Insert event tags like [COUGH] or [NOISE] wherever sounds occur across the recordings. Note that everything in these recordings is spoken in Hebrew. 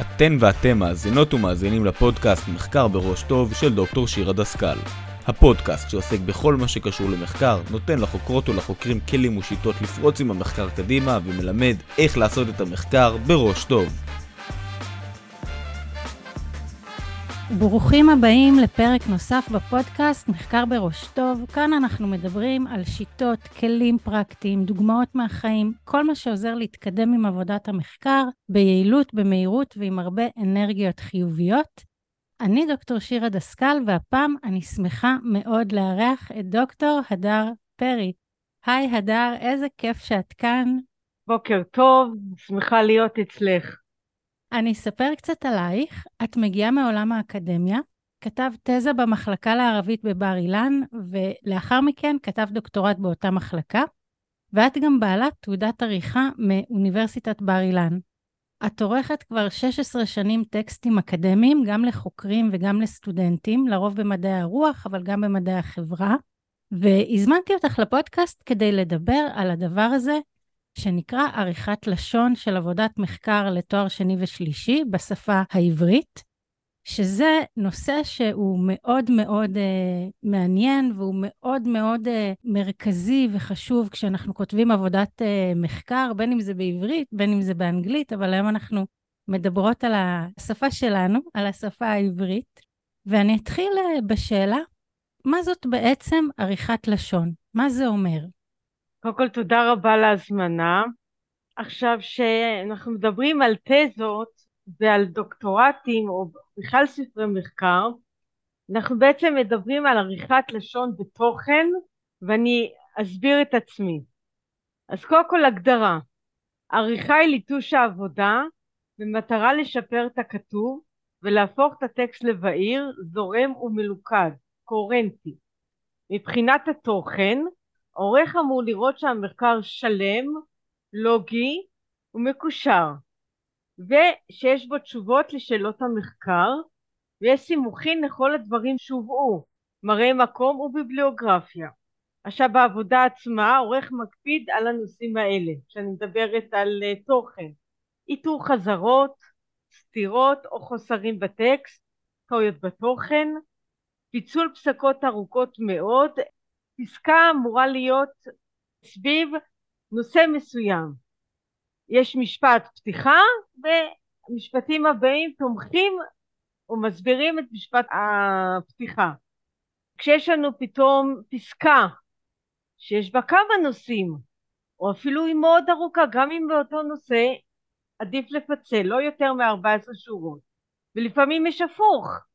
אתן ואתם מאזינות ומאזינים לפודקאסט מחקר בראש טוב של דוקטור שירה דסקל. הפודקאסט שעוסק בכל מה שקשור למחקר, נותן לחוקרות ולחוקרים כלים ושיטות לפרוץ עם המחקר קדימה ומלמד איך לעשות את המחקר בראש טוב. ברוכים הבאים לפרק נוסף בפודקאסט מחקר בראש טוב. כאן אנחנו מדברים על שיטות, כלים פרקטיים, דוגמאות מהחיים, כל מה שעוזר להתקדם עם עבודת המחקר ביעילות, במהירות ועם הרבה אנרגיות חיוביות. אני דוקטור שירה דסקל, והפעם אני שמחה מאוד לארח את דוקטור הדר פרי. היי הדר, איזה כיף שאת כאן. בוקר טוב, שמחה להיות אצלך. אני אספר קצת עלייך. את מגיעה מעולם האקדמיה, כתבת תזה במחלקה לערבית בבר אילן, ולאחר מכן כתבת דוקטורט באותה מחלקה, ואת גם בעלת תעודת עריכה מאוניברסיטת בר אילן. את עורכת כבר 16 שנים טקסטים אקדמיים, גם לחוקרים וגם לסטודנטים, לרוב במדעי הרוח, אבל גם במדעי החברה. והזמנתי אותך לפודקאסט כדי לדבר על הדבר הזה שנקרא עריכת לשון של עבודת מחקר לתואר שני ושלישי בשפה העברית, שזה נושא שהוא מאוד מאוד uh, מעניין והוא מאוד מאוד uh, מרכזי וחשוב כשאנחנו כותבים עבודת uh, מחקר, בין אם זה בעברית, בין אם זה באנגלית, אבל היום אנחנו מדברות על השפה שלנו, על השפה העברית. ואני אתחיל uh, בשאלה, מה זאת בעצם עריכת לשון? מה זה אומר? קודם כל תודה רבה להזמנה. עכשיו שאנחנו מדברים על תזות ועל דוקטורטים או בכלל ספרי מחקר, אנחנו בעצם מדברים על עריכת לשון בתוכן ואני אסביר את עצמי. אז קודם כל הגדרה, עריכה היא ליטוש העבודה במטרה לשפר את הכתוב ולהפוך את הטקסט לבהיר, זורם ומלוכד, קוהרנטי. מבחינת התוכן, העורך אמור לראות שהמחקר שלם, לוגי ומקושר, ושיש בו תשובות לשאלות המחקר, ויש סימוכין לכל הדברים שהובאו, מראה מקום וביבליוגרפיה. עכשיו בעבודה עצמה העורך מקפיד על הנושאים האלה, כשאני מדברת על uh, תוכן, איתור חזרות, סתירות או חוסרים בטקסט, טעויות בתוכן, פיצול פסקות ארוכות מאוד, פסקה אמורה להיות סביב נושא מסוים. יש משפט פתיחה והמשפטים הבאים תומכים ומסבירים את משפט הפתיחה. כשיש לנו פתאום פסקה שיש בה כמה נושאים, או אפילו היא מאוד ארוכה, גם אם באותו נושא, עדיף לפצל, לא יותר מ-14 שורות. ולפעמים יש הפוך,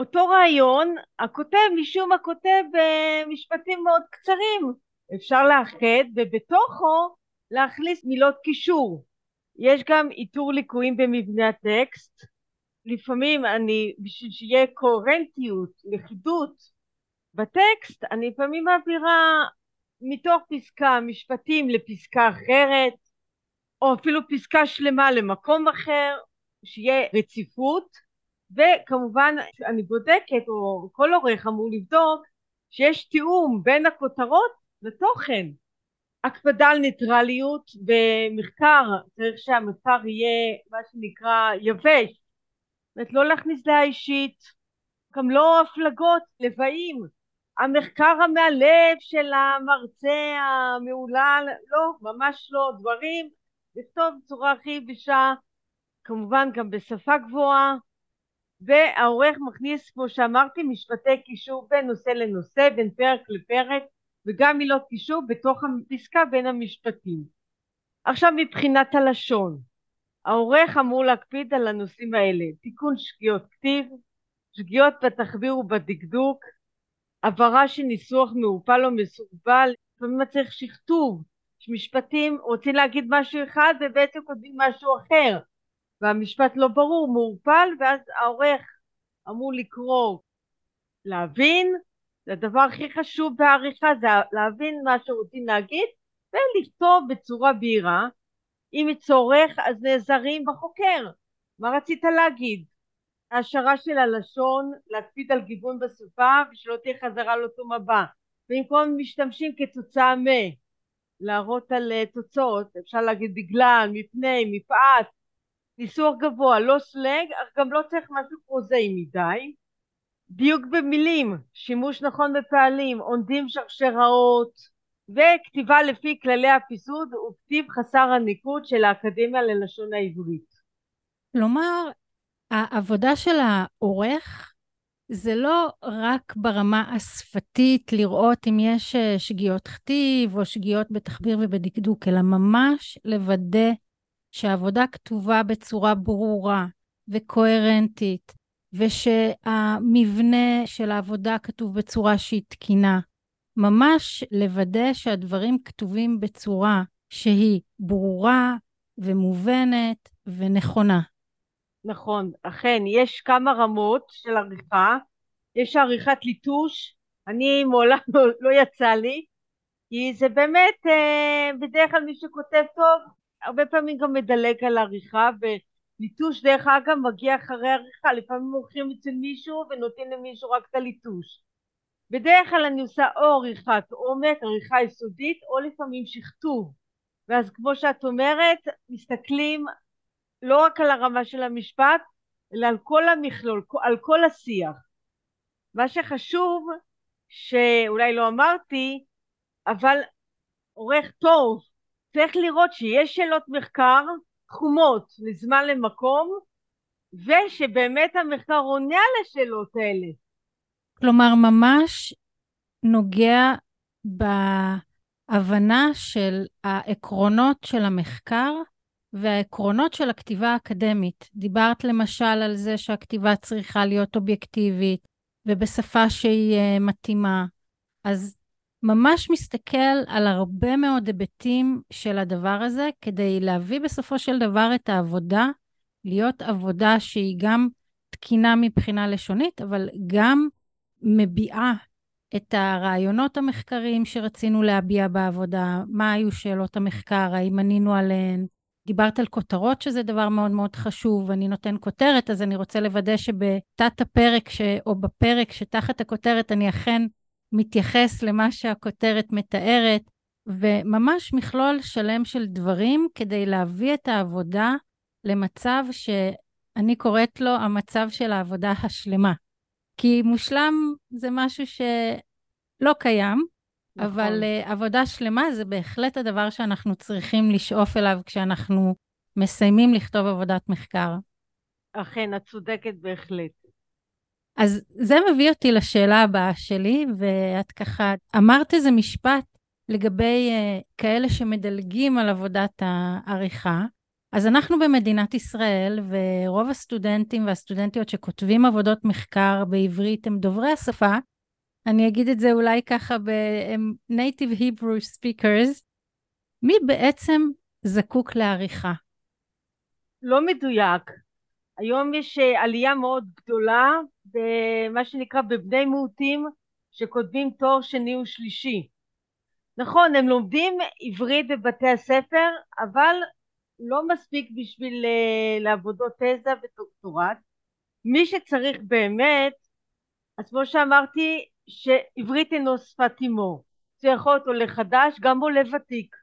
אותו רעיון, הכותב משום מה כותב במשפטים מאוד קצרים. אפשר לאחד ובתוכו להכניס מילות קישור. יש גם איתור ליקויים במבנה הטקסט. לפעמים אני, בשביל שיהיה קוהרנטיות, לכידות בטקסט, אני לפעמים מעבירה מתוך פסקה משפטים לפסקה אחרת, או אפילו פסקה שלמה למקום אחר, שיהיה רציפות. וכמובן אני בודקת, או כל עורך אמור לבדוק, שיש תיאום בין הכותרות לתוכן. הקפדה על ניטרליות במחקר, צריך שהמחקר יהיה מה שנקרא יבש, זאת לא להכניס דעה אישית, גם לא הפלגות, לבאים, המחקר המאלף של המרצה המהולל, לא, ממש לא, דברים, לכתוב בצורה הכי יבשה, כמובן גם בשפה גבוהה, והעורך מכניס כמו שאמרתי משפטי קישור בין נושא לנושא בין פרק לפרק וגם מילות קישור בתוך הפסקה בין המשפטים. עכשיו מבחינת הלשון. העורך אמור להקפיד על הנושאים האלה. תיקון שגיאות כתיב, שגיאות בתחביר ובדקדוק, הבהרה של ניסוח מעופל או מסורבל, לפעמים צריך שכתוב, שמשפטים רוצים להגיד משהו אחד ובעצם כותבים משהו אחר והמשפט לא ברור, מעורפל, ואז העורך אמור לקרוא, להבין, זה הדבר הכי חשוב בעריכה, זה להבין מה שרוצים להגיד, ולכתוב בצורה בהירה. אם צורך, אז נעזרים בחוקר. מה רצית להגיד? העשרה של הלשון, להקפיד על גיוון בשפה, ושלא תהיה חזרה לאותו מבע. במקום משתמשים כתוצאה מ... להראות על תוצאות, אפשר להגיד בגלל, מפני, מפאת, ניסוח גבוה, לא סלנג, אך גם לא צריך משהו פרוזאי מדי. דיוק במילים, שימוש נכון בפעלים, עונדים שרשראות, וכתיבה לפי כללי הפיסוד וכתיב חסר הניקוד של האקדמיה ללשון העברית. כלומר, העבודה של העורך זה לא רק ברמה השפתית לראות אם יש אה, שגיאות כתיב או שגיאות בתחביר ובדקדוק, אלא ממש לוודא שהעבודה כתובה בצורה ברורה וקוהרנטית, ושהמבנה של העבודה כתוב בצורה שהיא תקינה. ממש לוודא שהדברים כתובים בצורה שהיא ברורה ומובנת ונכונה. נכון, אכן, יש כמה רמות של עריכה, יש עריכת ליטוש, אני מעולם לא, לא יצא לי, כי זה באמת, אה, בדרך כלל מי שכותב טוב, הרבה פעמים גם מדלג על עריכה, וליטוש דרך אגב מגיע אחרי עריכה, לפעמים עורכים אצל מישהו ונותנים למישהו רק את הליטוש. בדרך כלל אני עושה או עריכת עומק, עריכה יסודית, או לפעמים שכתוב. ואז כמו שאת אומרת, מסתכלים לא רק על הרמה של המשפט, אלא על כל המכלול, על כל השיח. מה שחשוב, שאולי לא אמרתי, אבל עורך טוב צריך לראות שיש שאלות מחקר תחומות לזמן למקום, ושבאמת המחקר עונה על השאלות האלה. כלומר, ממש נוגע בהבנה של העקרונות של המחקר והעקרונות של הכתיבה האקדמית. דיברת למשל על זה שהכתיבה צריכה להיות אובייקטיבית ובשפה שהיא uh, מתאימה. אז ממש מסתכל על הרבה מאוד היבטים של הדבר הזה, כדי להביא בסופו של דבר את העבודה להיות עבודה שהיא גם תקינה מבחינה לשונית, אבל גם מביעה את הרעיונות המחקריים שרצינו להביע בעבודה, מה היו שאלות המחקר, האם ענינו עליהן, דיברת על כותרות, שזה דבר מאוד מאוד חשוב, אני נותן כותרת, אז אני רוצה לוודא שבתת הפרק, ש... או בפרק שתחת הכותרת, אני אכן מתייחס למה שהכותרת מתארת, וממש מכלול שלם של דברים כדי להביא את העבודה למצב שאני קוראת לו המצב של העבודה השלמה. כי מושלם זה משהו שלא קיים, נכון. אבל uh, עבודה שלמה זה בהחלט הדבר שאנחנו צריכים לשאוף אליו כשאנחנו מסיימים לכתוב עבודת מחקר. אכן, את צודקת בהחלט. אז זה מביא אותי לשאלה הבאה שלי, ואת ככה אמרת איזה משפט לגבי uh, כאלה שמדלגים על עבודת העריכה. אז אנחנו במדינת ישראל, ורוב הסטודנטים והסטודנטיות שכותבים עבודות מחקר בעברית הם דוברי השפה, אני אגיד את זה אולי ככה ב-native Hebrew speakers, מי בעצם זקוק לעריכה? לא מדויק. היום יש אה, עלייה מאוד גדולה במה שנקרא בבני מיעוטים שכותבים תואר שני ושלישי. נכון, הם לומדים עברית בבתי הספר, אבל לא מספיק בשביל uh, לעבודות תזה ודוקטורט. מי שצריך באמת, אז כמו שאמרתי, שעברית אינו שפת אמו. זה יכול להיות עולה חדש, גם עולה ותיק.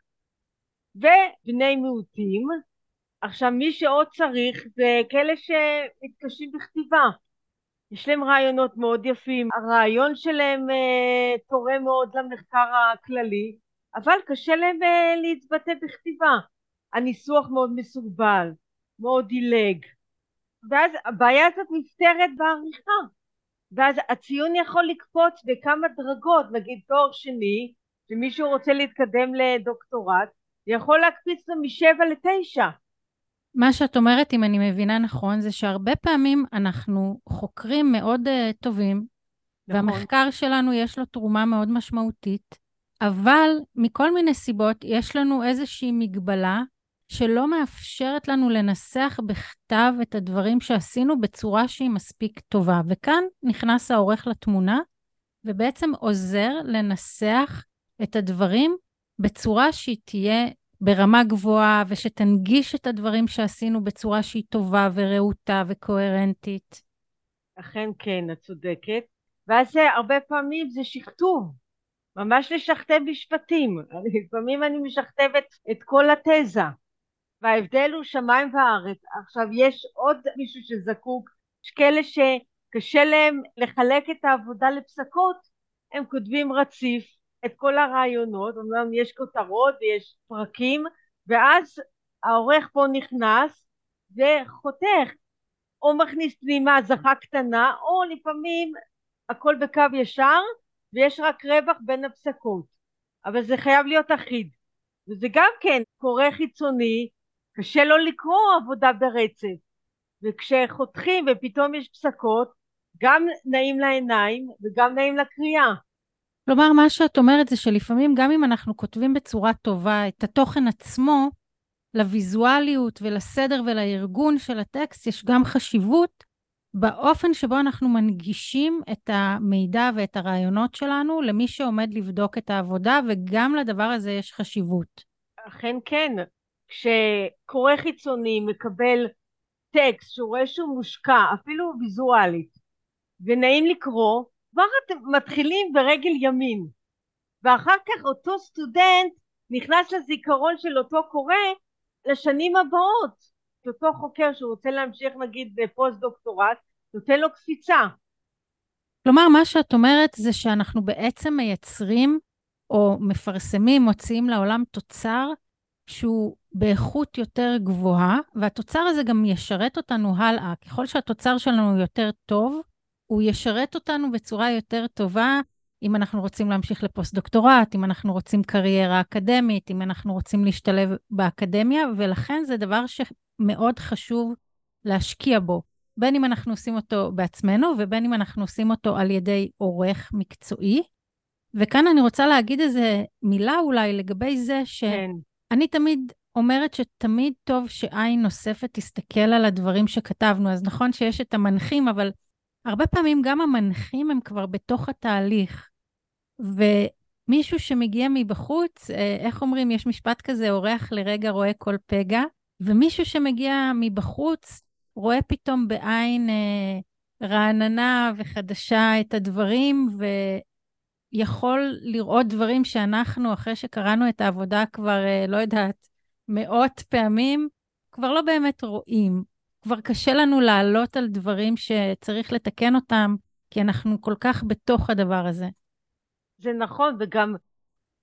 ובני מיעוטים, עכשיו מי שעוד צריך זה כאלה שמתקשים בכתיבה. יש להם רעיונות מאוד יפים, הרעיון שלהם אה, תורם מאוד למחקר הכללי, אבל קשה להם אה, להתבטא בכתיבה. הניסוח מאוד מסורבל, מאוד דילג, ואז הבעיה הזאת נפתרת בעריכה. ואז הציון יכול לקפוץ בכמה דרגות, נגיד תואר שני, שמישהו רוצה להתקדם לדוקטורט, יכול להקפיץ לו משבע לתשע. מה שאת אומרת, אם אני מבינה נכון, זה שהרבה פעמים אנחנו חוקרים מאוד uh, טובים, נכון. והמחקר שלנו יש לו תרומה מאוד משמעותית, אבל מכל מיני סיבות יש לנו איזושהי מגבלה שלא מאפשרת לנו לנסח בכתב את הדברים שעשינו בצורה שהיא מספיק טובה. וכאן נכנס העורך לתמונה, ובעצם עוזר לנסח את הדברים בצורה שהיא תהיה ברמה גבוהה, ושתנגיש את הדברים שעשינו בצורה שהיא טובה ורהוטה וקוהרנטית. אכן כן, את צודקת. ואז הרבה פעמים זה שכתוב, ממש לשכתב משפטים. לפעמים אני משכתבת את כל התזה. וההבדל הוא שמיים וארץ. עכשיו יש עוד מישהו שזקוק, יש כאלה שקשה להם לחלק את העבודה לפסקות, הם כותבים רציף את כל הרעיונות, אומנם יש כותרות ויש פרקים, ואז העורך פה נכנס וחותך, או מכניס פנימה זכה קטנה, או לפעמים הכל בקו ישר ויש רק רווח בין הפסקות, אבל זה חייב להיות אחיד. וזה גם כן קורא חיצוני, קשה לו לקרוא עבודה ברצף, וכשחותכים ופתאום יש פסקות, גם נעים לעיניים וגם נעים לקריאה. כלומר, מה שאת אומרת זה שלפעמים גם אם אנחנו כותבים בצורה טובה את התוכן עצמו, לוויזואליות ולסדר ולארגון של הטקסט יש גם חשיבות באופן שבו אנחנו מנגישים את המידע ואת הרעיונות שלנו למי שעומד לבדוק את העבודה, וגם לדבר הזה יש חשיבות. אכן כן. כשקורא חיצוני מקבל טקסט שהוא רואה שהוא מושקע, אפילו ויזואלית, ונעים לקרוא, כבר אתם מתחילים ברגל ימין. ואחר כך אותו סטודנט נכנס לזיכרון של אותו קורא לשנים הבאות. אותו חוקר שרוצה להמשיך נגיד בפוסט דוקטורט, נותן לו קפיצה. כלומר, מה שאת אומרת זה שאנחנו בעצם מייצרים או מפרסמים, מוציאים לעולם תוצר שהוא באיכות יותר גבוהה, והתוצר הזה גם ישרת אותנו הלאה. ככל שהתוצר שלנו יותר טוב, הוא ישרת אותנו בצורה יותר טובה אם אנחנו רוצים להמשיך לפוסט-דוקטורט, אם אנחנו רוצים קריירה אקדמית, אם אנחנו רוצים להשתלב באקדמיה, ולכן זה דבר שמאוד חשוב להשקיע בו. בין אם אנחנו עושים אותו בעצמנו ובין אם אנחנו עושים אותו על ידי עורך מקצועי. וכאן אני רוצה להגיד איזה מילה אולי לגבי זה שאני כן. תמיד אומרת שתמיד טוב שעין נוספת תסתכל על הדברים שכתבנו. אז נכון שיש את המנחים, אבל הרבה פעמים גם המנחים הם כבר בתוך התהליך. ומישהו שמגיע מבחוץ, אה, איך אומרים, יש משפט כזה, אורח לרגע רואה כל פגע, ומישהו שמגיע מבחוץ רואה פתאום בעין אה, רעננה וחדשה את הדברים, ויכול לראות דברים שאנחנו, אחרי שקראנו את העבודה כבר, אה, לא יודעת, מאות פעמים, כבר לא באמת רואים. כבר קשה לנו לעלות על דברים שצריך לתקן אותם, כי אנחנו כל כך בתוך הדבר הזה. זה נכון, וגם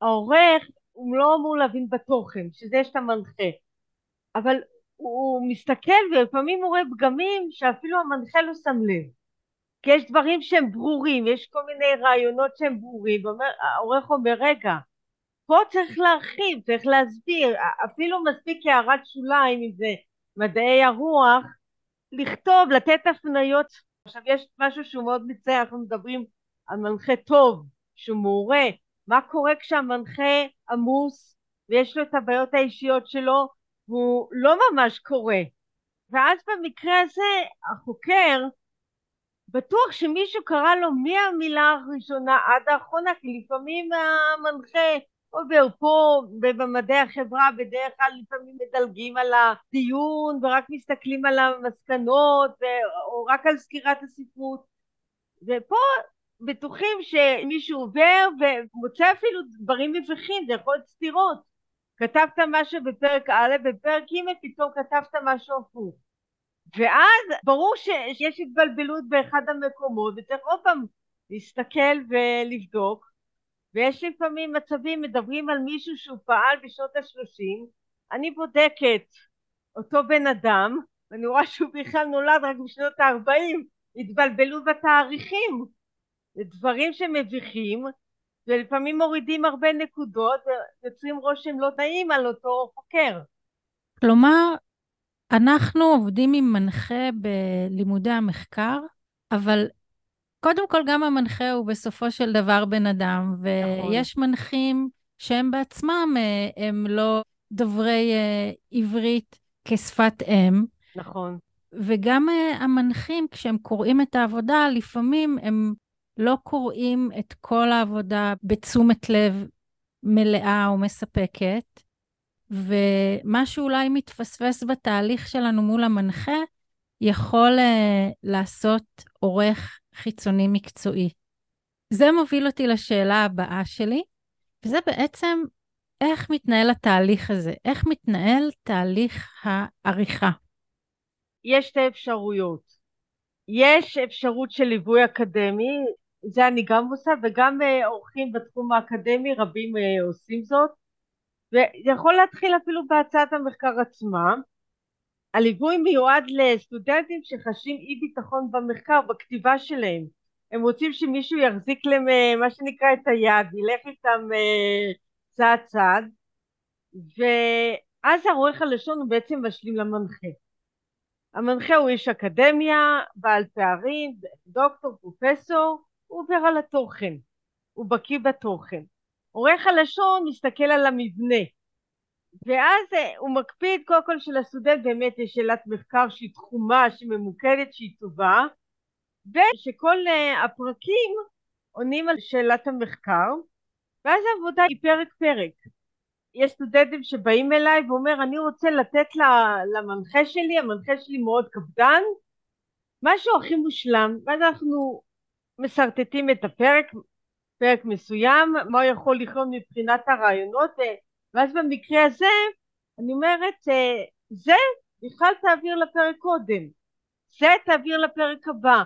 העורך, הוא לא אמור להבין בתוכן, שזה יש את המנחה. אבל הוא מסתכל ולפעמים הוא רואה פגמים שאפילו המנחה לא שם לב. כי יש דברים שהם ברורים, יש כל מיני רעיונות שהם ברורים, והעורך אומר, רגע, פה צריך להרחיב, צריך להסביר, אפילו מספיק הערת שוליים, אם זה מדעי הרוח, לכתוב, לתת הפניות. עכשיו יש משהו שהוא מאוד מצער, אנחנו מדברים על מנחה טוב, שהוא מעורה, מה קורה כשהמנחה עמוס ויש לו את הבעיות האישיות שלו והוא לא ממש קורא. ואז במקרה הזה החוקר בטוח שמישהו קרא לו מהמילה הראשונה עד האחרונה, כי לפעמים המנחה עובר פה במדעי החברה בדרך כלל לפעמים מדלגים על הדיון ורק מסתכלים על המסקנות או רק על סקירת הספרות. ופה בטוחים שמישהו עובר ומוצא אפילו דברים מביכים, זה יכול להיות סתירות. כתבת משהו בפרק א', בפרק ג' פתאום כתבת משהו הפוך. ואז ברור שיש התבלבלות באחד המקומות וצריך עוד פעם להסתכל ולבדוק ויש לפעמים מצבים, מדברים על מישהו שהוא פעל בשנות השלושים, אני בודקת אותו בן אדם ואני רואה שהוא בכלל נולד רק בשנות הארבעים, התבלבלו בתאריכים, זה דברים שמביכים ולפעמים מורידים הרבה נקודות ויוצרים רושם לא נעים על אותו חוקר. כלומר, אנחנו עובדים עם מנחה בלימודי המחקר, אבל קודם כל גם המנחה הוא בסופו של דבר בן אדם, ויש נכון. מנחים שהם בעצמם, אה, הם לא דוברי אה, עברית כשפת אם. נכון. וגם אה, המנחים, כשהם קוראים את העבודה, לפעמים הם לא קוראים את כל העבודה בתשומת לב מלאה או מספקת, ומה שאולי מתפספס בתהליך שלנו מול המנחה, יכול uh, לעשות עורך חיצוני מקצועי. זה מוביל אותי לשאלה הבאה שלי, וזה בעצם איך מתנהל התהליך הזה? איך מתנהל תהליך העריכה? יש שתי אפשרויות. יש אפשרות של ליווי אקדמי, זה אני גם עושה, וגם אה, אורחים בתחום האקדמי רבים אה, עושים זאת, ויכול להתחיל אפילו בהצעת המחקר עצמה. הליווי מיועד לסטודנטים שחשים אי ביטחון במחקר, בכתיבה שלהם. הם רוצים שמישהו יחזיק להם אה, מה שנקרא את היד, ילך איתם צעד צעד, ואז העורך הלשון הוא בעצם משלים למנחה. המנחה הוא איש אקדמיה, בעל פערים, דוקטור, פרופסור, הוא עובר על התוכן, הוא בקיא בתוכן. עורך הלשון מסתכל על המבנה, ואז אה, הוא מקפיד קודם כל שלסטודנט באמת יש שאלת מחקר שהיא תחומה, שהיא ממוקדת, שהיא טובה, ושכל uh, הפרקים עונים על שאלת המחקר, ואז העבודה היא פרק פרק. יש סטודנטים שבאים אליי ואומר אני רוצה לתת למנחה שלי, המנחה שלי מאוד קפדן, משהו הכי מושלם, ואז אנחנו משרטטים את הפרק, פרק מסוים, מה הוא יכול לכלול מבחינת הרעיונות, ואז במקרה הזה אני אומרת זה בכלל תעביר לפרק קודם, זה תעביר לפרק הבא,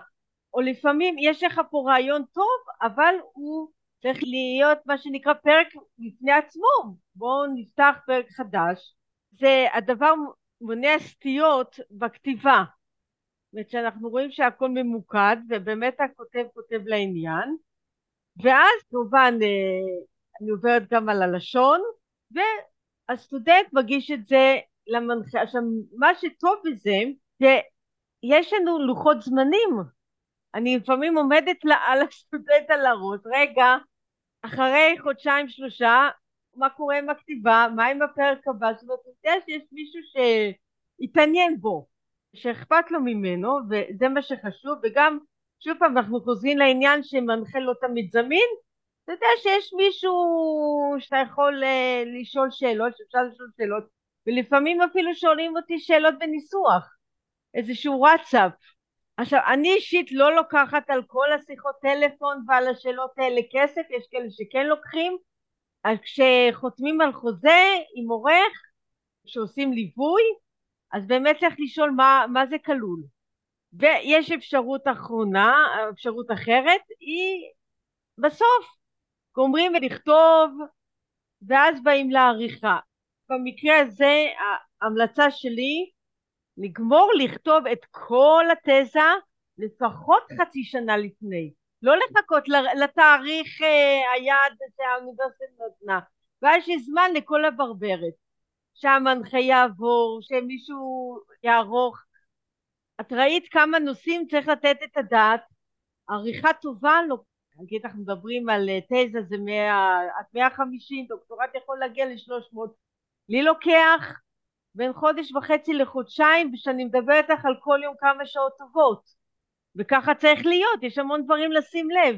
או לפעמים יש לך פה רעיון טוב אבל הוא צריך להיות מה שנקרא פרק בפני עצמו, בואו נפתח פרק חדש, זה הדבר מונע סטיות בכתיבה, זאת אומרת שאנחנו רואים שהכל ממוקד ובאמת הכותב כותב לעניין, ואז כמובן אה, אני עוברת גם על הלשון, והסטודנט מגיש את זה למנחה, עכשיו מה שטוב בזה, זה יש לנו לוחות זמנים. אני לפעמים עומדת על הסטודנט על הראש, רגע, אחרי חודשיים שלושה, מה קורה עם הכתיבה, מה עם הפרק הבא, זאת אומרת, אתה יודע שיש מישהו שהתעניין בו, שאכפת לו ממנו, וזה מה שחשוב, וגם, שוב פעם, אנחנו חוזרים לעניין שמנחה לא תמיד זמין, אתה יודע שיש מישהו שאתה יכול uh, לשאול שאלות, שאפשר לשאול שאלות, ולפעמים אפילו שואלים אותי שאלות בניסוח, איזשהו וואטסאפ, עכשיו אני אישית לא לוקחת על כל השיחות טלפון ועל השאלות האלה כסף, יש כאלה שכן לוקחים, אז כשחותמים על חוזה עם עורך שעושים ליווי, אז באמת צריך לשאול מה, מה זה כלול. ויש אפשרות אחרונה, אפשרות אחרת, היא בסוף גומרים לכתוב ואז באים לעריכה. במקרה הזה ההמלצה שלי לגמור לכתוב את כל התזה לפחות חצי שנה לפני, לא לחכות לתאריך אה, היעד שהאוניברסיטה נתנה, ואז יש זמן לכל הברברת, שהמנחה יעבור, שמישהו יערוך. את ראית כמה נושאים צריך לתת את הדעת, עריכה טובה לא, נגיד אנחנו מדברים על אה, תזה זה 100, עד 150, דוקטורט יכול להגיע ל-300, לי לוקח בין חודש וחצי לחודשיים ושאני מדברת לך על כל יום כמה שעות טובות. וככה צריך להיות, יש המון דברים לשים לב.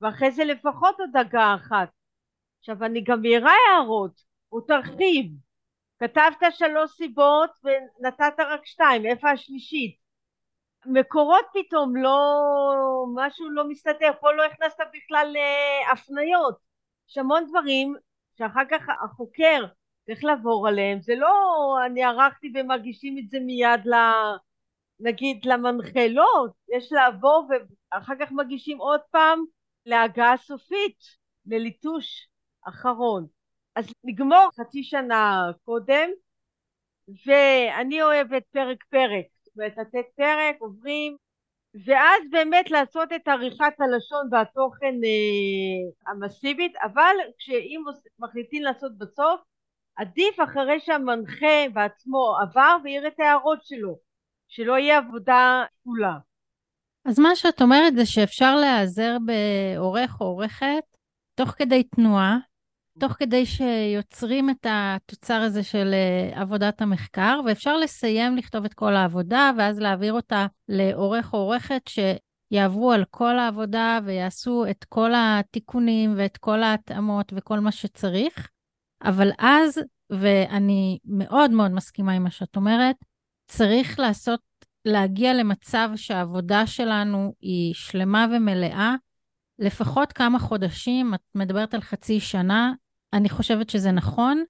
ואחרי זה לפחות עוד דקה אחת. עכשיו אני גם מעירה הערות. או תרחיב. כתבת שלוש סיבות ונתת רק שתיים, איפה השלישית? מקורות פתאום לא, משהו לא מסתדר, פה לא הכנסת בכלל להפניות, יש המון דברים שאחר כך החוקר צריך לעבור עליהם, זה לא אני ערכתי ומגישים את זה מיד ל... נגיד למנחה, לא, יש לעבור ואחר כך מגישים עוד פעם להגעה סופית, לליטוש אחרון. אז נגמור חצי שנה קודם, ואני אוהבת פרק פרק, לתת פרק, עוברים, ואז באמת לעשות את עריכת הלשון והתוכן אה, המסיבית, אבל כשאם מחליטים לעשות בסוף, עדיף אחרי שהמנחה בעצמו עבר והעיר את ההערות שלו, שלא יהיה עבודה כפולה. אז מה שאת אומרת זה שאפשר להיעזר בעורך או עורכת תוך כדי תנועה, תוך כדי שיוצרים את התוצר הזה של אה, עבודת המחקר, ואפשר לסיים לכתוב את כל העבודה, ואז להעביר אותה לעורך או עורכת שיעברו על כל העבודה ויעשו את כל התיקונים ואת כל ההתאמות וכל מה שצריך. אבל אז, ואני מאוד מאוד מסכימה עם מה שאת אומרת, צריך לעשות, להגיע למצב שהעבודה שלנו היא שלמה ומלאה, לפחות כמה חודשים, את מדברת על חצי שנה, אני חושבת שזה נכון,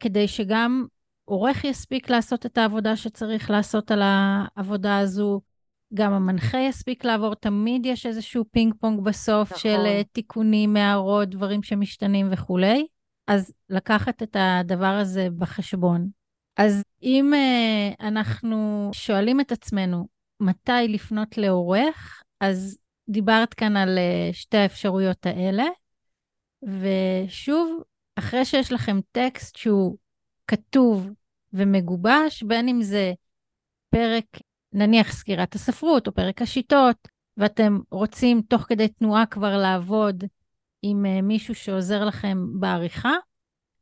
כדי שגם עורך יספיק לעשות את העבודה שצריך לעשות על העבודה הזו, גם המנחה יספיק לעבור, תמיד יש איזשהו פינג פונג בסוף נכון. של uh, תיקונים, הערות, דברים שמשתנים וכולי. אז לקחת את הדבר הזה בחשבון. אז אם uh, אנחנו שואלים את עצמנו מתי לפנות לעורך, אז דיברת כאן על uh, שתי האפשרויות האלה. ושוב, אחרי שיש לכם טקסט שהוא כתוב ומגובש, בין אם זה פרק, נניח סקירת הספרות או פרק השיטות, ואתם רוצים תוך כדי תנועה כבר לעבוד עם uh, מישהו שעוזר לכם בעריכה,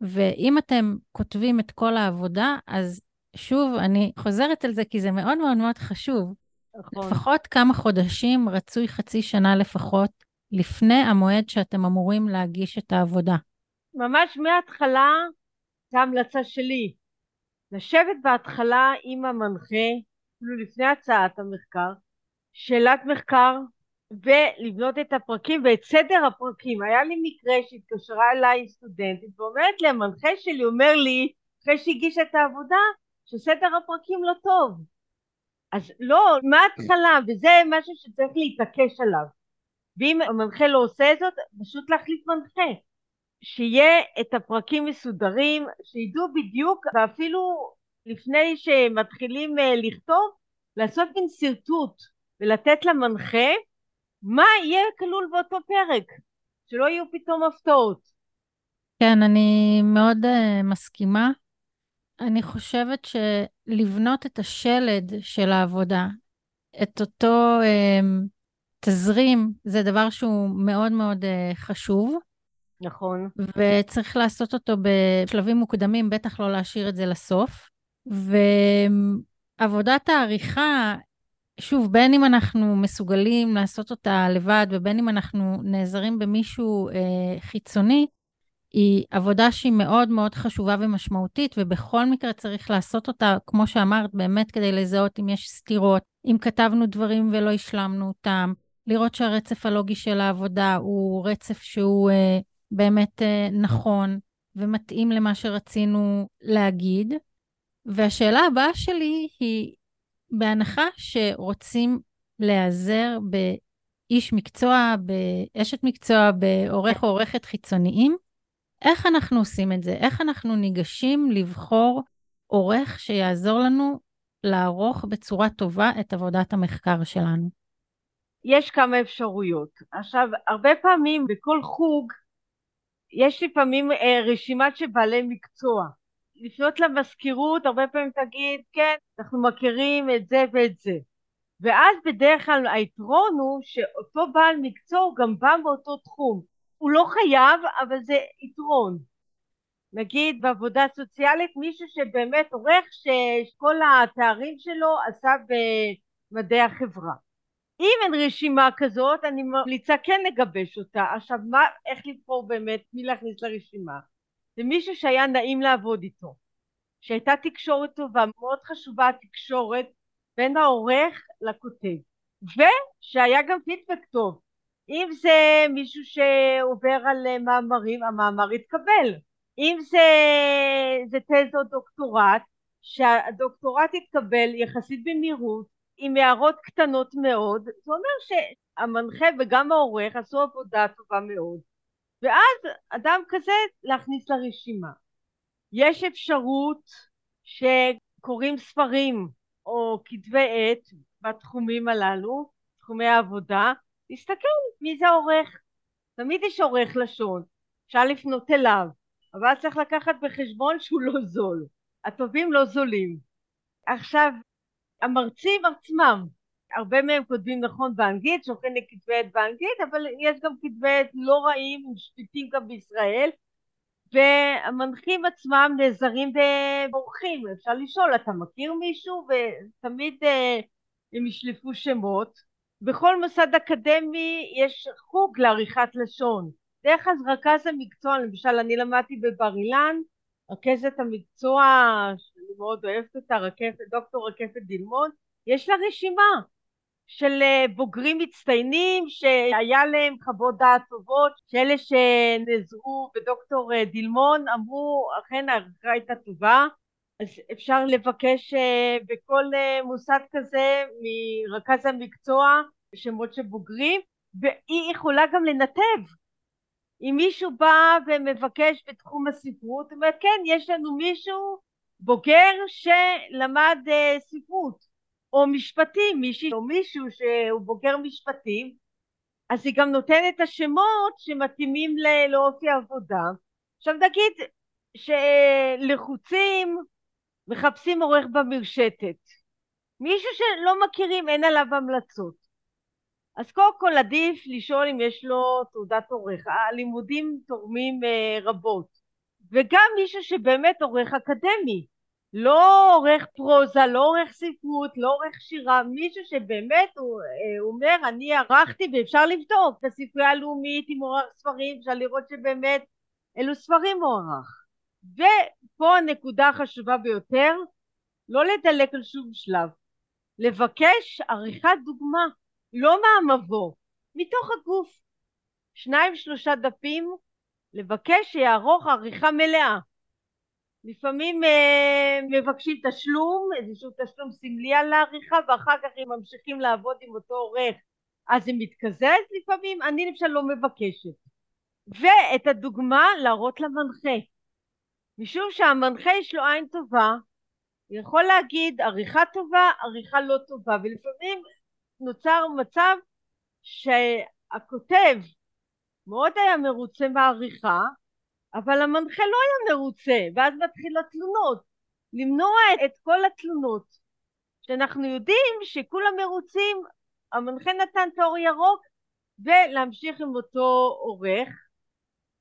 ואם אתם כותבים את כל העבודה, אז שוב, אני חוזרת על זה כי זה מאוד מאוד מאוד חשוב. נכון. לפחות כמה חודשים, רצוי חצי שנה לפחות, לפני המועד שאתם אמורים להגיש את העבודה. ממש מההתחלה, זו המלצה שלי. לשבת בהתחלה עם המנחה, אפילו לפני הצעת המחקר, שאלת מחקר, ולבנות את הפרקים ואת סדר הפרקים. היה לי מקרה שהתקשרה אליי סטודנטית ואומרת לי, המנחה שלי אומר לי, אחרי שהגישה את העבודה, שסדר הפרקים לא טוב. אז לא, מההתחלה, וזה משהו שצריך להתעקש עליו. ואם המנחה לא עושה זאת, פשוט להחליף מנחה. שיהיה את הפרקים מסודרים, שידעו בדיוק, ואפילו לפני שמתחילים אה, לכתוב, לעשות מין שרטוט ולתת למנחה מה יהיה כלול באותו פרק, שלא יהיו פתאום הפתעות. כן, אני מאוד uh, מסכימה. אני חושבת שלבנות את השלד של העבודה, את אותו uh, תזרים, זה דבר שהוא מאוד מאוד uh, חשוב. נכון. וצריך לעשות אותו בשלבים מוקדמים, בטח לא להשאיר את זה לסוף. ועבודת העריכה שוב, בין אם אנחנו מסוגלים לעשות אותה לבד ובין אם אנחנו נעזרים במישהו אה, חיצוני, היא עבודה שהיא מאוד מאוד חשובה ומשמעותית, ובכל מקרה צריך לעשות אותה, כמו שאמרת, באמת כדי לזהות אם יש סתירות, אם כתבנו דברים ולא השלמנו אותם, לראות שהרצף הלוגי של העבודה הוא רצף שהוא אה, באמת אה, נכון ומתאים למה שרצינו להגיד. והשאלה הבאה שלי היא, בהנחה שרוצים להיעזר באיש מקצוע, באשת מקצוע, בעורך או עורכת חיצוניים, איך אנחנו עושים את זה? איך אנחנו ניגשים לבחור עורך שיעזור לנו לערוך בצורה טובה את עבודת המחקר שלנו? יש כמה אפשרויות. עכשיו, הרבה פעמים בכל חוג יש לפעמים אה, רשימת של בעלי מקצוע. לפנות למזכירות, הרבה פעמים תגיד, כן, אנחנו מכירים את זה ואת זה. ואז בדרך כלל היתרון הוא שאותו בעל מקצוע הוא גם בא מאותו תחום. הוא לא חייב, אבל זה יתרון. נגיד בעבודה סוציאלית מישהו שבאמת עורך שכל התארים שלו עשה במדעי החברה. אם אין רשימה כזאת אני ממליצה כן לגבש אותה. עכשיו מה, איך לבחור באמת מי להכניס לרשימה? זה מישהו שהיה נעים לעבוד איתו, שהייתה תקשורת טובה, מאוד חשובה התקשורת בין העורך לכותב, ושהיה גם פידבק טוב. אם זה מישהו שעובר על אה, מאמרים, המאמר יתקבל. אם זה, זה תזה או דוקטורט, שהדוקטורט יתקבל יחסית במהירות, עם הערות קטנות מאוד, זה אומר שהמנחה וגם העורך עשו עבודה טובה מאוד. ואז אדם כזה להכניס לרשימה. יש אפשרות שקוראים ספרים או כתבי עת בתחומים הללו, תחומי העבודה, להסתכל מי זה העורך. תמיד יש עורך לשון, אפשר לפנות אליו, אבל צריך לקחת בחשבון שהוא לא זול. הטובים לא זולים. עכשיו, המרצים עצמם, הרבה מהם כותבים נכון באנגלית, שולחים לי כתבי עת באנגלית, אבל יש גם כתבי עת לא רעים, משפיטים גם בישראל, והמנחים עצמם נעזרים באורחים, אפשר לשאול, אתה מכיר מישהו? ותמיד אה, הם ישלפו שמות. בכל מוסד אקדמי יש חוג לעריכת לשון. דרך אז רכז המקצוע, למשל אני למדתי בבר אילן, רכזת המקצוע, שאני מאוד אוהבת אותה, רקפת, דוקטור רקפת דילמון, יש לה רשימה של אה, בוגרים מצטיינים שהיה להם חוות דעת טובות, שאלה שנעזרו בדוקטור אה, דילמון אמרו אכן הערכה הייתה טובה, אז אפשר לבקש אה, בכל מוסד כזה מרכז המקצוע שמות של בוגרים והיא יכולה גם לנתב. אם מישהו בא ומבקש בתחום הספרות, אומרת כן יש לנו מישהו בוגר שלמד ספרות או משפטים, מישהי או מישהו שהוא בוגר משפטים, אז היא גם נותנת את השמות שמתאימים לאופי העבודה. עכשיו נגיד שלחוצים מחפשים עורך במרשתת, מישהו שלא מכירים אין עליו המלצות. אז קודם כל עדיף לשאול אם יש לו תעודת עורך, הלימודים תורמים אה, רבות, וגם מישהו שבאמת עורך אקדמי, לא עורך פרוזה, לא עורך ספרות, לא עורך שירה, מישהו שבאמת הוא, אה, הוא אומר אני ערכתי ואפשר לבדוק בספרייה הלאומית אם הוא ערך ספרים, אפשר לראות שבאמת אלו ספרים הוא ערך. ופה הנקודה החשובה ביותר, לא לדלק על שום שלב, לבקש עריכת דוגמה, לא מהמבוא, מתוך הגוף. שניים שלושה דפים, לבקש שיערוך עריכה מלאה. לפעמים אה, מבקשים תשלום, איזשהו תשלום סמלי על העריכה ואחר כך אם ממשיכים לעבוד עם אותו עורך אז זה מתקזז לפעמים, אני למשל לא מבקשת. ואת הדוגמה להראות למנחה. משום שהמנחה יש לו עין טובה, הוא יכול להגיד עריכה טובה, עריכה לא טובה, ולפעמים נוצר מצב שהכותב מאוד היה מרוצה מהעריכה, אבל המנחה לא היה מרוצה, ואז מתחילות תלונות. למנוע את כל התלונות. שאנחנו יודעים שכולם מרוצים, המנחה נתן תור ירוק, ולהמשיך עם אותו עורך.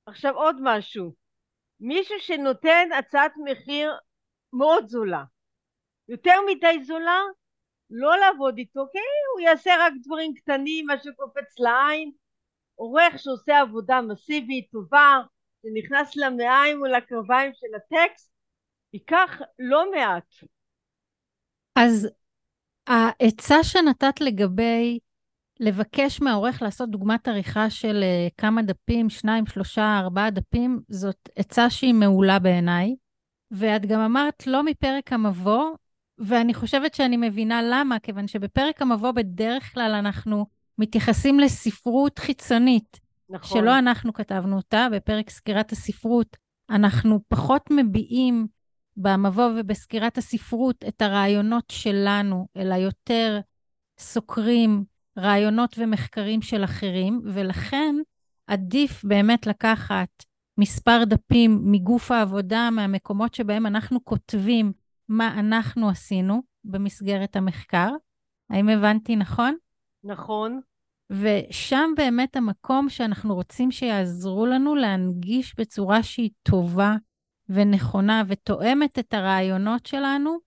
עכשיו עוד משהו, מישהו שנותן הצעת מחיר מאוד זולה, יותר מדי זולה, לא לעבוד איתו, כי הוא יעשה רק דברים קטנים, מה שקופץ לעין, עורך שעושה עבודה מסיבית, טובה, שנכנס למעיים ולקרביים של הטקסט, ייקח לא מעט. אז העצה שנתת לגבי לבקש מהעורך לעשות דוגמת עריכה של uh, כמה דפים, שניים, שלושה, ארבעה דפים, זאת עצה שהיא מעולה בעיניי. ואת גם אמרת לא מפרק המבוא, ואני חושבת שאני מבינה למה, כיוון שבפרק המבוא בדרך כלל אנחנו מתייחסים לספרות חיצונית. נכון. שלא אנחנו כתבנו אותה, בפרק סקירת הספרות, אנחנו פחות מביעים במבוא ובסקירת הספרות את הרעיונות שלנו, אלא יותר סוקרים רעיונות ומחקרים של אחרים, ולכן עדיף באמת לקחת מספר דפים מגוף העבודה, מהמקומות שבהם אנחנו כותבים מה אנחנו עשינו במסגרת המחקר. האם הבנתי נכון? נכון. ושם באמת המקום שאנחנו רוצים שיעזרו לנו להנגיש בצורה שהיא טובה ונכונה ותואמת את הרעיונות שלנו,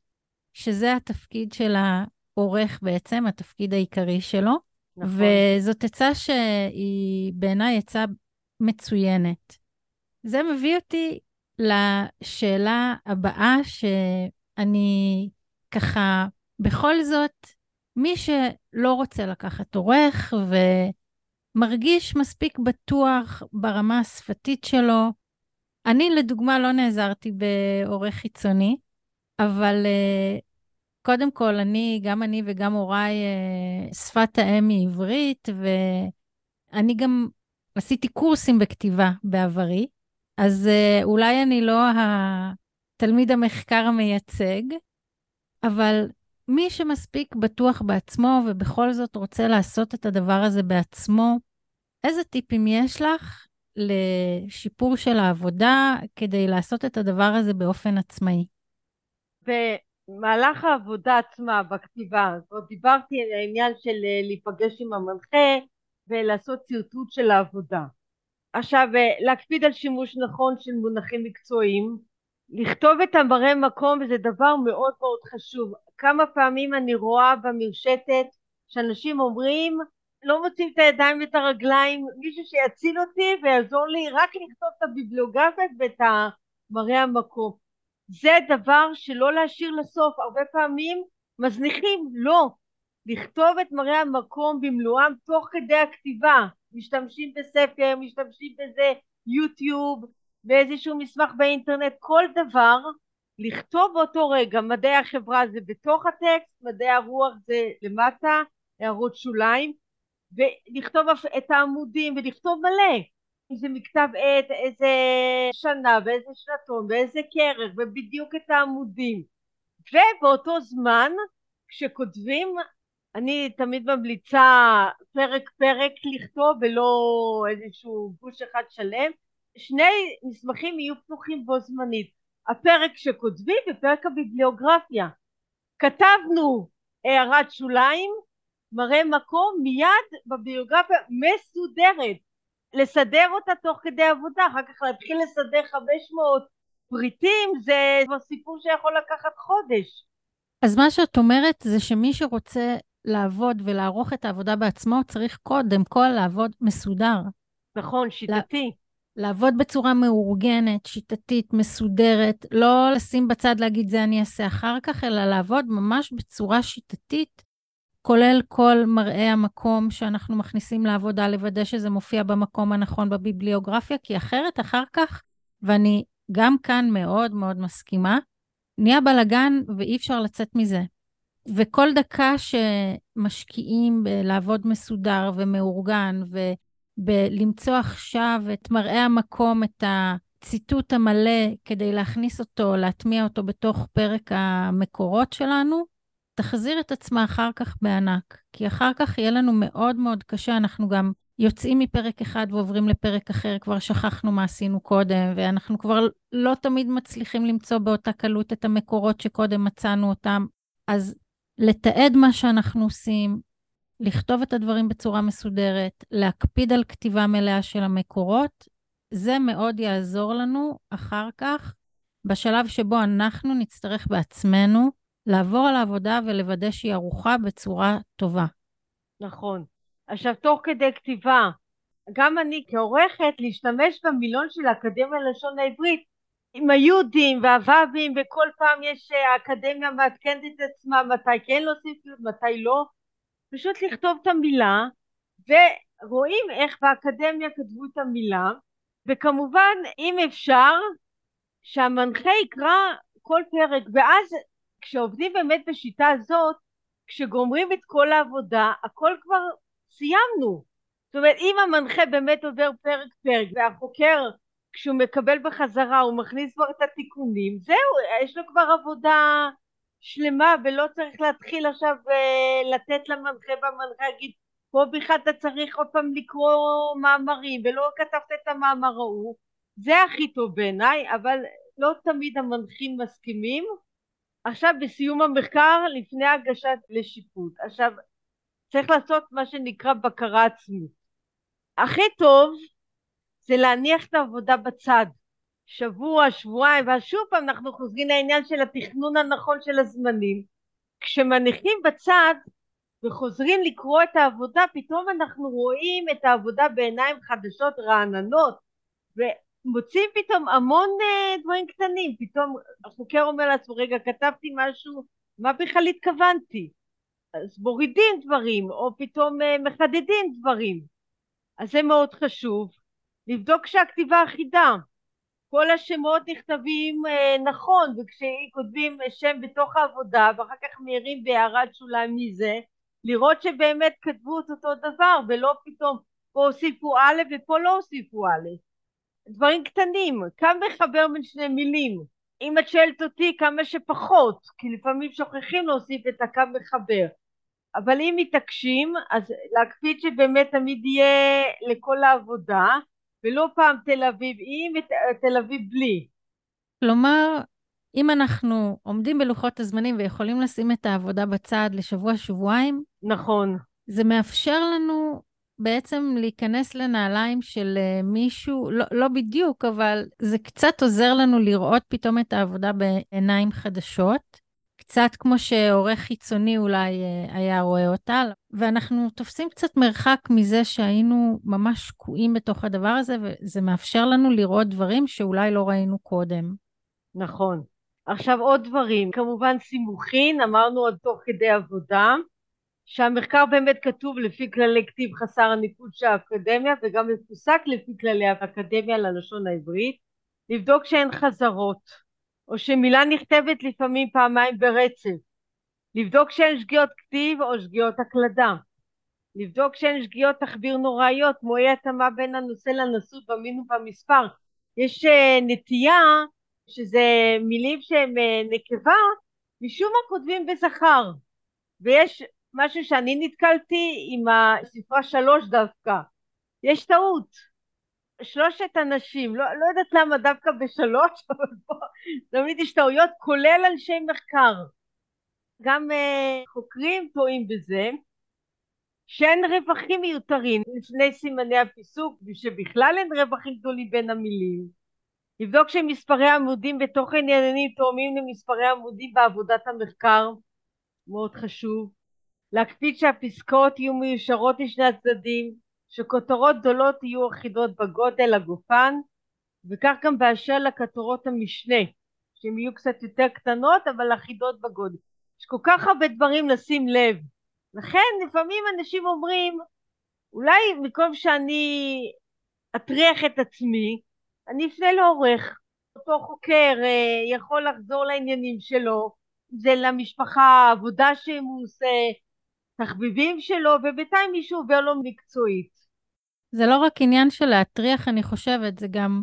שזה התפקיד של העורך בעצם, התפקיד העיקרי שלו. נכון. וזאת עצה שהיא בעיניי עצה מצוינת. זה מביא אותי לשאלה הבאה, שאני ככה, בכל זאת, מי שלא רוצה לקחת עורך ומרגיש מספיק בטוח ברמה השפתית שלו, אני לדוגמה לא נעזרתי בעורך חיצוני, אבל uh, קודם כל, אני, גם אני וגם הוריי, uh, שפת האם היא עברית, ואני גם עשיתי קורסים בכתיבה בעברי, אז uh, אולי אני לא התלמיד המחקר המייצג, אבל מי שמספיק בטוח בעצמו ובכל זאת רוצה לעשות את הדבר הזה בעצמו, איזה טיפים יש לך לשיפור של העבודה כדי לעשות את הדבר הזה באופן עצמאי? במהלך העבודה עצמה, בכתיבה, כבר דיברתי על העניין של אה, להיפגש עם המנחה ולעשות שרטוט של העבודה. עכשיו, אה, להקפיד על שימוש נכון של מונחים מקצועיים, לכתוב את המראה מקום וזה דבר מאוד מאוד חשוב. כמה פעמים אני רואה במרשתת שאנשים אומרים לא מוצאים את הידיים ואת הרגליים, מישהו שיציל אותי ויעזור לי רק לכתוב את הביבליוגרפיה ואת המראה המקום. זה דבר שלא להשאיר לסוף, הרבה פעמים מזניחים, לא. לכתוב את מראה המקום במלואם תוך כדי הכתיבה. משתמשים בספר, משתמשים בזה יוטיוב, באיזשהו מסמך באינטרנט, כל דבר, לכתוב באותו רגע. מדעי החברה זה בתוך הטקסט, מדעי הרוח זה למטה, הערות שוליים, ולכתוב את העמודים ולכתוב מלא. אם זה מכתב עת, איזה שנה ואיזה שנתון ואיזה כרך ובדיוק את העמודים. ובאותו זמן כשכותבים אני תמיד ממליצה פרק פרק לכתוב ולא איזשהו גוש אחד שלם שני מסמכים יהיו פתוחים בו זמנית הפרק שכותבים ופרק הביבליוגרפיה כתבנו הערת שוליים מראה מקום מיד בביוגרפיה מסודרת לסדר אותה תוך כדי עבודה אחר כך להתחיל לסדר 500 פריטים זה כבר סיפור שיכול לקחת חודש אז מה שאת אומרת זה שמי שרוצה לעבוד ולערוך את העבודה בעצמו, צריך קודם כל לעבוד מסודר. נכון, שיטתי. לעבוד בצורה מאורגנת, שיטתית, מסודרת, לא לשים בצד להגיד זה אני אעשה אחר כך, אלא לעבוד ממש בצורה שיטתית, כולל כל מראה המקום שאנחנו מכניסים לעבודה, לוודא שזה מופיע במקום הנכון בביבליוגרפיה, כי אחרת אחר כך, ואני גם כאן מאוד מאוד מסכימה, נהיה בלאגן ואי אפשר לצאת מזה. וכל דקה שמשקיעים בלעבוד מסודר ומאורגן ובלמצוא עכשיו את מראה המקום, את הציטוט המלא כדי להכניס אותו, להטמיע אותו בתוך פרק המקורות שלנו, תחזיר את עצמה אחר כך בענק. כי אחר כך יהיה לנו מאוד מאוד קשה, אנחנו גם יוצאים מפרק אחד ועוברים לפרק אחר, כבר שכחנו מה עשינו קודם, ואנחנו כבר לא תמיד מצליחים למצוא באותה קלות את המקורות שקודם מצאנו אותם. אז לתעד מה שאנחנו עושים, לכתוב את הדברים בצורה מסודרת, להקפיד על כתיבה מלאה של המקורות, זה מאוד יעזור לנו אחר כך, בשלב שבו אנחנו נצטרך בעצמנו לעבור על העבודה ולוודא שהיא ערוכה בצורה טובה. נכון. עכשיו, תוך כדי כתיבה, גם אני כעורכת, להשתמש במילון של האקדמיה ללשון העברית עם היהודים והו"בים וכל פעם יש אה, האקדמיה מעדכנת את עצמה מתי כן להוסיף מתי לא פשוט לכתוב את המילה ורואים איך באקדמיה כתבו את המילה וכמובן אם אפשר שהמנחה יקרא כל פרק ואז כשעובדים באמת בשיטה הזאת כשגומרים את כל העבודה הכל כבר סיימנו. זאת אומרת אם המנחה באמת עובר פרק פרק והחוקר כשהוא מקבל בחזרה הוא מכניס כבר את התיקונים זהו יש לו כבר עבודה שלמה ולא צריך להתחיל עכשיו uh, לתת למנחה והמנחה יגיד פה בכלל אתה צריך עוד פעם לקרוא מאמרים ולא כתבת את המאמר ההוא. זה הכי טוב בעיניי אבל לא תמיד המנחים מסכימים. עכשיו בסיום המחקר לפני הגשת לשיפוט. עכשיו צריך לעשות מה שנקרא בקרה עצמית. הכי טוב זה להניח את העבודה בצד שבוע, שבועיים, ואז שוב פעם אנחנו חוזרים לעניין של התכנון הנכון של הזמנים. כשמניחים בצד וחוזרים לקרוא את העבודה, פתאום אנחנו רואים את העבודה בעיניים חדשות רעננות, ומוצאים פתאום המון uh, דברים קטנים. פתאום החוקר אומר לעצמו, רגע, כתבתי משהו, מה בכלל התכוונתי? אז מורידים דברים, או פתאום uh, מחדדים דברים. אז זה מאוד חשוב. לבדוק שהכתיבה אחידה. כל השמות נכתבים אה, נכון, וכשכותבים שם בתוך העבודה ואחר כך מעירים בהערת שוליים מזה, לראות שבאמת כתבו את אותו דבר ולא פתאום פה הוסיפו א' ופה לא הוסיפו א'. דברים קטנים, כמה מחבר בין שני מילים. אם את שואלת אותי כמה שפחות, כי לפעמים שוכחים להוסיף את הקו מחבר. אבל אם מתעקשים, אז להקפיד שבאמת תמיד יהיה לכל העבודה, ולא פעם תל אביב עם ותל אביב בלי. כלומר, אם אנחנו עומדים בלוחות הזמנים ויכולים לשים את העבודה בצד לשבוע-שבועיים, נכון. זה מאפשר לנו בעצם להיכנס לנעליים של אה, מישהו, לא, לא בדיוק, אבל זה קצת עוזר לנו לראות פתאום את העבודה בעיניים חדשות. קצת כמו שעורך חיצוני אולי אה, היה רואה אותה, ואנחנו תופסים קצת מרחק מזה שהיינו ממש שקועים בתוך הדבר הזה, וזה מאפשר לנו לראות דברים שאולי לא ראינו קודם. נכון. עכשיו עוד דברים, כמובן סימוכין, אמרנו עוד תוך כדי עבודה, שהמחקר באמת כתוב לפי כללי כתיב חסר הניקוד של האקדמיה וגם מפוסק לפי כללי האקדמיה ללשון העברית, לבדוק שאין חזרות, או שמילה נכתבת לפעמים פעמיים ברצף, לבדוק שאין שגיאות כתיב או שגיאות הקלדה, לבדוק שאין שגיאות תחביר נוראיות כמו אי התאמה בין הנושא לנשאות במין ובמספר. יש uh, נטייה שזה מילים שהן uh, נקבה, משום מה כותבים בזכר, ויש משהו שאני נתקלתי עם הספרה שלוש דווקא, יש טעות. שלושת אנשים, לא, לא יודעת למה דווקא בשלוש, [LAUGHS] אבל פה תמיד יש טעויות, כולל אנשי מחקר. גם uh, חוקרים טועים בזה, שאין רווחים מיותרים לפני סימני הפיסוק, ושבכלל אין רווחים גדולים בין המילים. לבדוק שמספרי עמודים בתוכן עניינים תואמים למספרי עמודים בעבודת המחקר, מאוד חשוב. להקפיד שהפסקאות יהיו מיושרות לשני הצדדים, שכותרות גדולות יהיו אחידות בגודל הגופן, וכך גם באשר לכותרות המשנה, שהן יהיו קצת יותר קטנות אבל אחידות בגודל. יש כל כך הרבה דברים לשים לב. לכן לפעמים אנשים אומרים, אולי במקום שאני אטריח את עצמי, אני אפנה לעורך. אותו חוקר אה, יכול לחזור לעניינים שלו, זה למשפחה, העבודה שהוא עושה, תחביבים שלו, ובינתיים מישהו עובר לו מקצועית. זה לא רק עניין של להטריח, אני חושבת, זה גם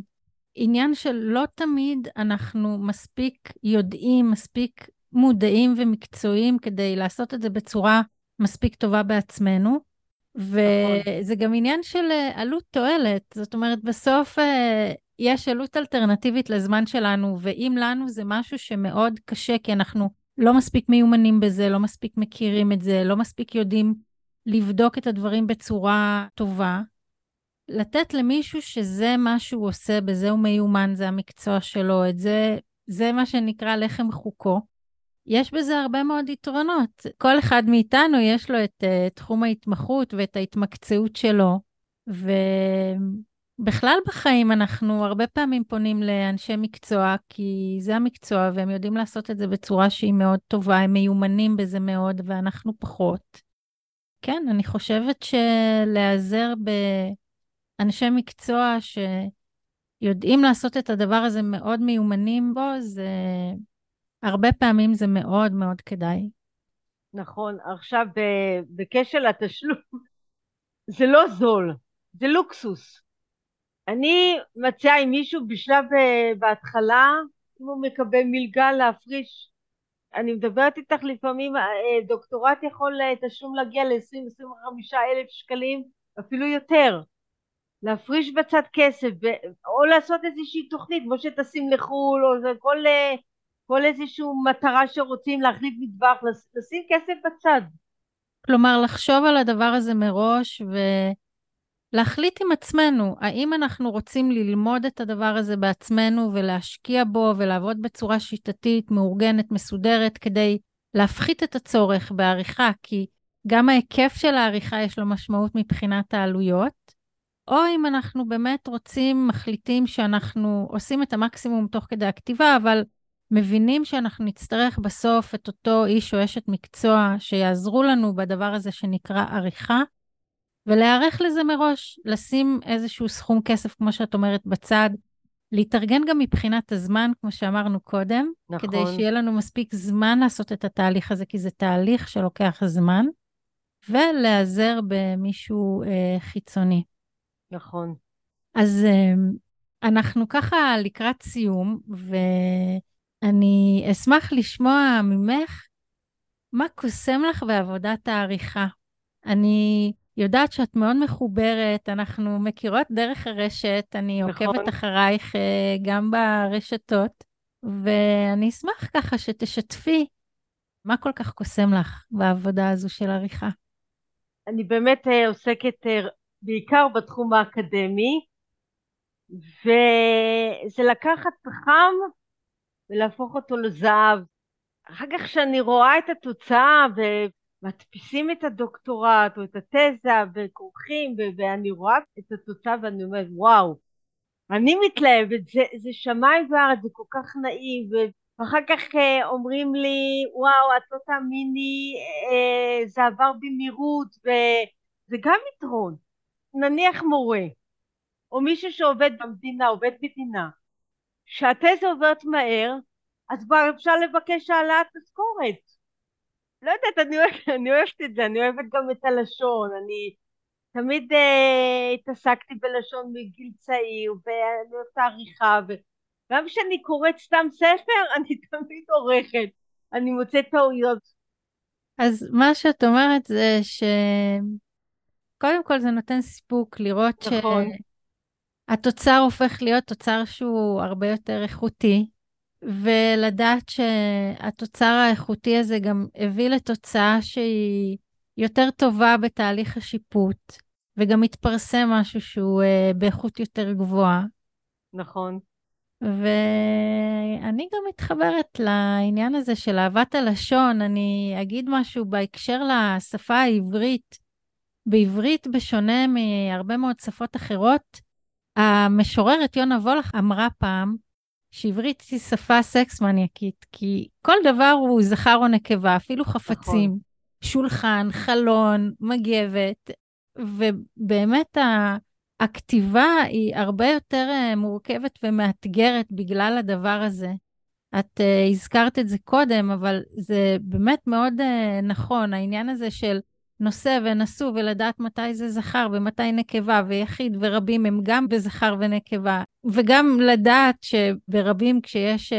עניין של לא תמיד אנחנו מספיק יודעים, מספיק מודעים ומקצועיים כדי לעשות את זה בצורה מספיק טובה בעצמנו. וזה נכון. גם עניין של אה, עלות תועלת. זאת אומרת, בסוף אה, יש עלות אלטרנטיבית לזמן שלנו, ואם לנו זה משהו שמאוד קשה, כי אנחנו לא מספיק מיומנים בזה, לא מספיק מכירים את זה, לא מספיק יודעים לבדוק את הדברים בצורה טובה, לתת למישהו שזה מה שהוא עושה, בזה הוא מיומן, זה המקצוע שלו, את זה, זה מה שנקרא לחם חוקו. יש בזה הרבה מאוד יתרונות. כל אחד מאיתנו יש לו את uh, תחום ההתמחות ואת ההתמקצעות שלו, ובכלל בחיים אנחנו הרבה פעמים פונים לאנשי מקצוע, כי זה המקצוע והם יודעים לעשות את זה בצורה שהיא מאוד טובה, הם מיומנים בזה מאוד ואנחנו פחות. כן, אני חושבת שלהיעזר באנשי מקצוע שיודעים לעשות את הדבר הזה מאוד מיומנים בו, זה הרבה פעמים זה מאוד מאוד כדאי. נכון, עכשיו בקשר לתשלום, [LAUGHS] זה לא זול, זה לוקסוס. אני מציעה עם מישהו בשלב אה, בהתחלה, אם הוא מקבל מלגה להפריש, אני מדברת איתך לפעמים, אה, דוקטורט יכול אה, תשלום להגיע ל-20-25 אלף שקלים, אפילו יותר. להפריש בצד כסף, או לעשות איזושהי תוכנית, כמו שטסים לחו"ל, או זה כל כל איזושהי מטרה שרוצים להחליף מטבח, לשים כסף בצד. כלומר, לחשוב על הדבר הזה מראש ולהחליט עם עצמנו, האם אנחנו רוצים ללמוד את הדבר הזה בעצמנו ולהשקיע בו ולעבוד בצורה שיטתית, מאורגנת, מסודרת, כדי להפחית את הצורך בעריכה, כי גם ההיקף של העריכה יש לו משמעות מבחינת העלויות, או אם אנחנו באמת רוצים, מחליטים שאנחנו עושים את המקסימום תוך כדי הכתיבה, אבל מבינים שאנחנו נצטרך בסוף את אותו איש או אשת מקצוע שיעזרו לנו בדבר הזה שנקרא עריכה, ולהיערך לזה מראש, לשים איזשהו סכום כסף, כמו שאת אומרת, בצד, להתארגן גם מבחינת הזמן, כמו שאמרנו קודם, נכון. כדי שיהיה לנו מספיק זמן לעשות את התהליך הזה, כי זה תהליך שלוקח זמן, ולהיעזר במישהו אה, חיצוני. נכון. אז אה, אנחנו ככה לקראת סיום, ו... אני אשמח לשמוע ממך מה קוסם לך בעבודת העריכה. אני יודעת שאת מאוד מחוברת, אנחנו מכירות דרך הרשת, אני נכון. עוקבת אחרייך אה, גם ברשתות, ואני אשמח ככה שתשתפי מה כל כך קוסם לך בעבודה הזו של עריכה. אני באמת אה, עוסקת אה, בעיקר בתחום האקדמי, וזה לקחת פחם ולהפוך אותו לזהב. אחר כך כשאני רואה את התוצאה ומדפיסים את הדוקטורט או את התזה וכורכים ואני רואה את התוצאה ואני אומרת וואו אני מתלהבת זה, זה שמיים וארץ זה כל כך נעים ואחר כך אה, אומרים לי, וואו, את לא תאמיני, אה, זה עבר במהירות, וזה גם יתרון. נניח מורה, או מישהו שעובד במדינה, עובד מדינה, שהתזה עוברת מהר, אז כבר אפשר לבקש העלאת משכורת. לא יודעת, אני, אוהב, אני אוהבת את זה, אני אוהבת גם את הלשון, אני תמיד אה, התעסקתי בלשון מגיל צעיר, ואני אוהבת עריכה, וגם כשאני קוראת סתם ספר, [LAUGHS] אני תמיד עורכת, אני מוצאת טעויות. אז מה שאת אומרת זה שקודם כל זה נותן סיפוק לראות נכון. שהתוצר הופך להיות תוצר שהוא הרבה יותר איכותי, ולדעת שהתוצר האיכותי הזה גם הביא לתוצאה שהיא יותר טובה בתהליך השיפוט, וגם מתפרסם משהו שהוא uh, באיכות יותר גבוהה. נכון. ואני גם מתחברת לעניין הזה של אהבת הלשון. אני אגיד משהו בהקשר לשפה העברית. בעברית, בשונה מהרבה מאוד שפות אחרות, המשוררת יונה וולך אמרה פעם שעברית היא שפה סקס מניאקית, כי כל דבר הוא זכר או נקבה, אפילו חפצים, נכון. שולחן, חלון, מגבת, ובאמת הכתיבה היא הרבה יותר אה, מורכבת ומאתגרת בגלל הדבר הזה. את uh, הזכרת את זה קודם, אבל זה באמת מאוד uh, נכון, העניין הזה של נושא ונשוא ולדעת מתי זה זכר ומתי נקבה ויחיד ורבים הם גם בזכר ונקבה, וגם לדעת שברבים כשיש uh,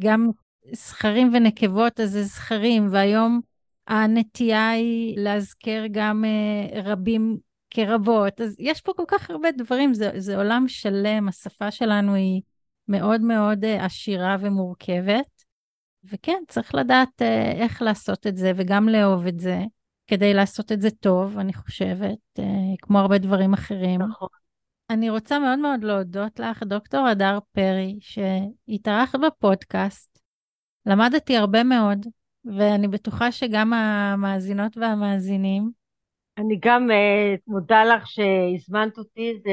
גם זכרים ונקבות אז זה זכרים, והיום הנטייה היא להזכר גם uh, רבים כרבות. אז יש פה כל כך הרבה דברים, זה, זה עולם שלם, השפה שלנו היא מאוד מאוד uh, עשירה ומורכבת. וכן, צריך לדעת איך לעשות את זה וגם לאהוב את זה, כדי לעשות את זה טוב, אני חושבת, uh, כמו הרבה דברים אחרים. נכון. אני רוצה מאוד מאוד להודות לך, דוקטור הדר פרי, שהתארחת בפודקאסט. למדתי הרבה מאוד, ואני בטוחה שגם המאזינות והמאזינים. אני גם uh, מודה לך שהזמנת אותי, זה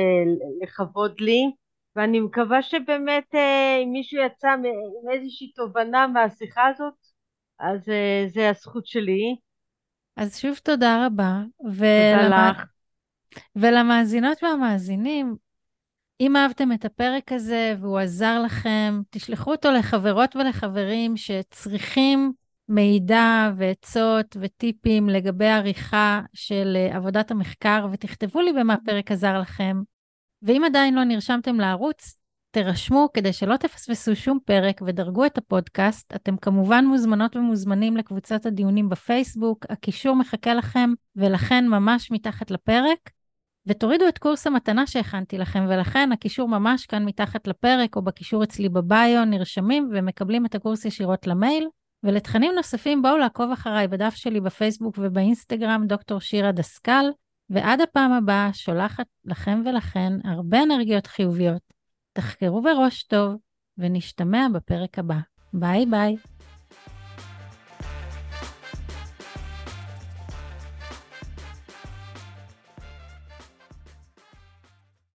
לכבוד לי, ואני מקווה שבאמת uh, אם מישהו יצא עם איזושהי תובנה מהשיחה הזאת, אז uh, זה הזכות שלי. אז שוב תודה רבה. ולמ... תודה לך. ולמאזינות והמאזינים, אם אהבתם את הפרק הזה והוא עזר לכם, תשלחו אותו לחברות ולחברים שצריכים מידע ועצות וטיפים לגבי עריכה של אה, עבודת המחקר, ותכתבו לי במה הפרק עזר לכם. ואם עדיין לא נרשמתם לערוץ, תירשמו כדי שלא תפספסו שום פרק ודרגו את הפודקאסט. אתם כמובן מוזמנות ומוזמנים לקבוצת הדיונים בפייסבוק, הקישור מחכה לכם, ולכן ממש מתחת לפרק. ותורידו את קורס המתנה שהכנתי לכם, ולכן הקישור ממש כאן מתחת לפרק, או בקישור אצלי בביו, נרשמים ומקבלים את הקורס ישירות למייל. ולתכנים נוספים בואו לעקוב אחריי בדף שלי בפייסבוק ובאינסטגרם, דוקטור שירה דסקל, ועד הפעם הבאה שולחת לכם ולכן הרבה אנרגיות חיוביות. תחקרו בראש טוב, ונשתמע בפרק הבא. ביי ביי.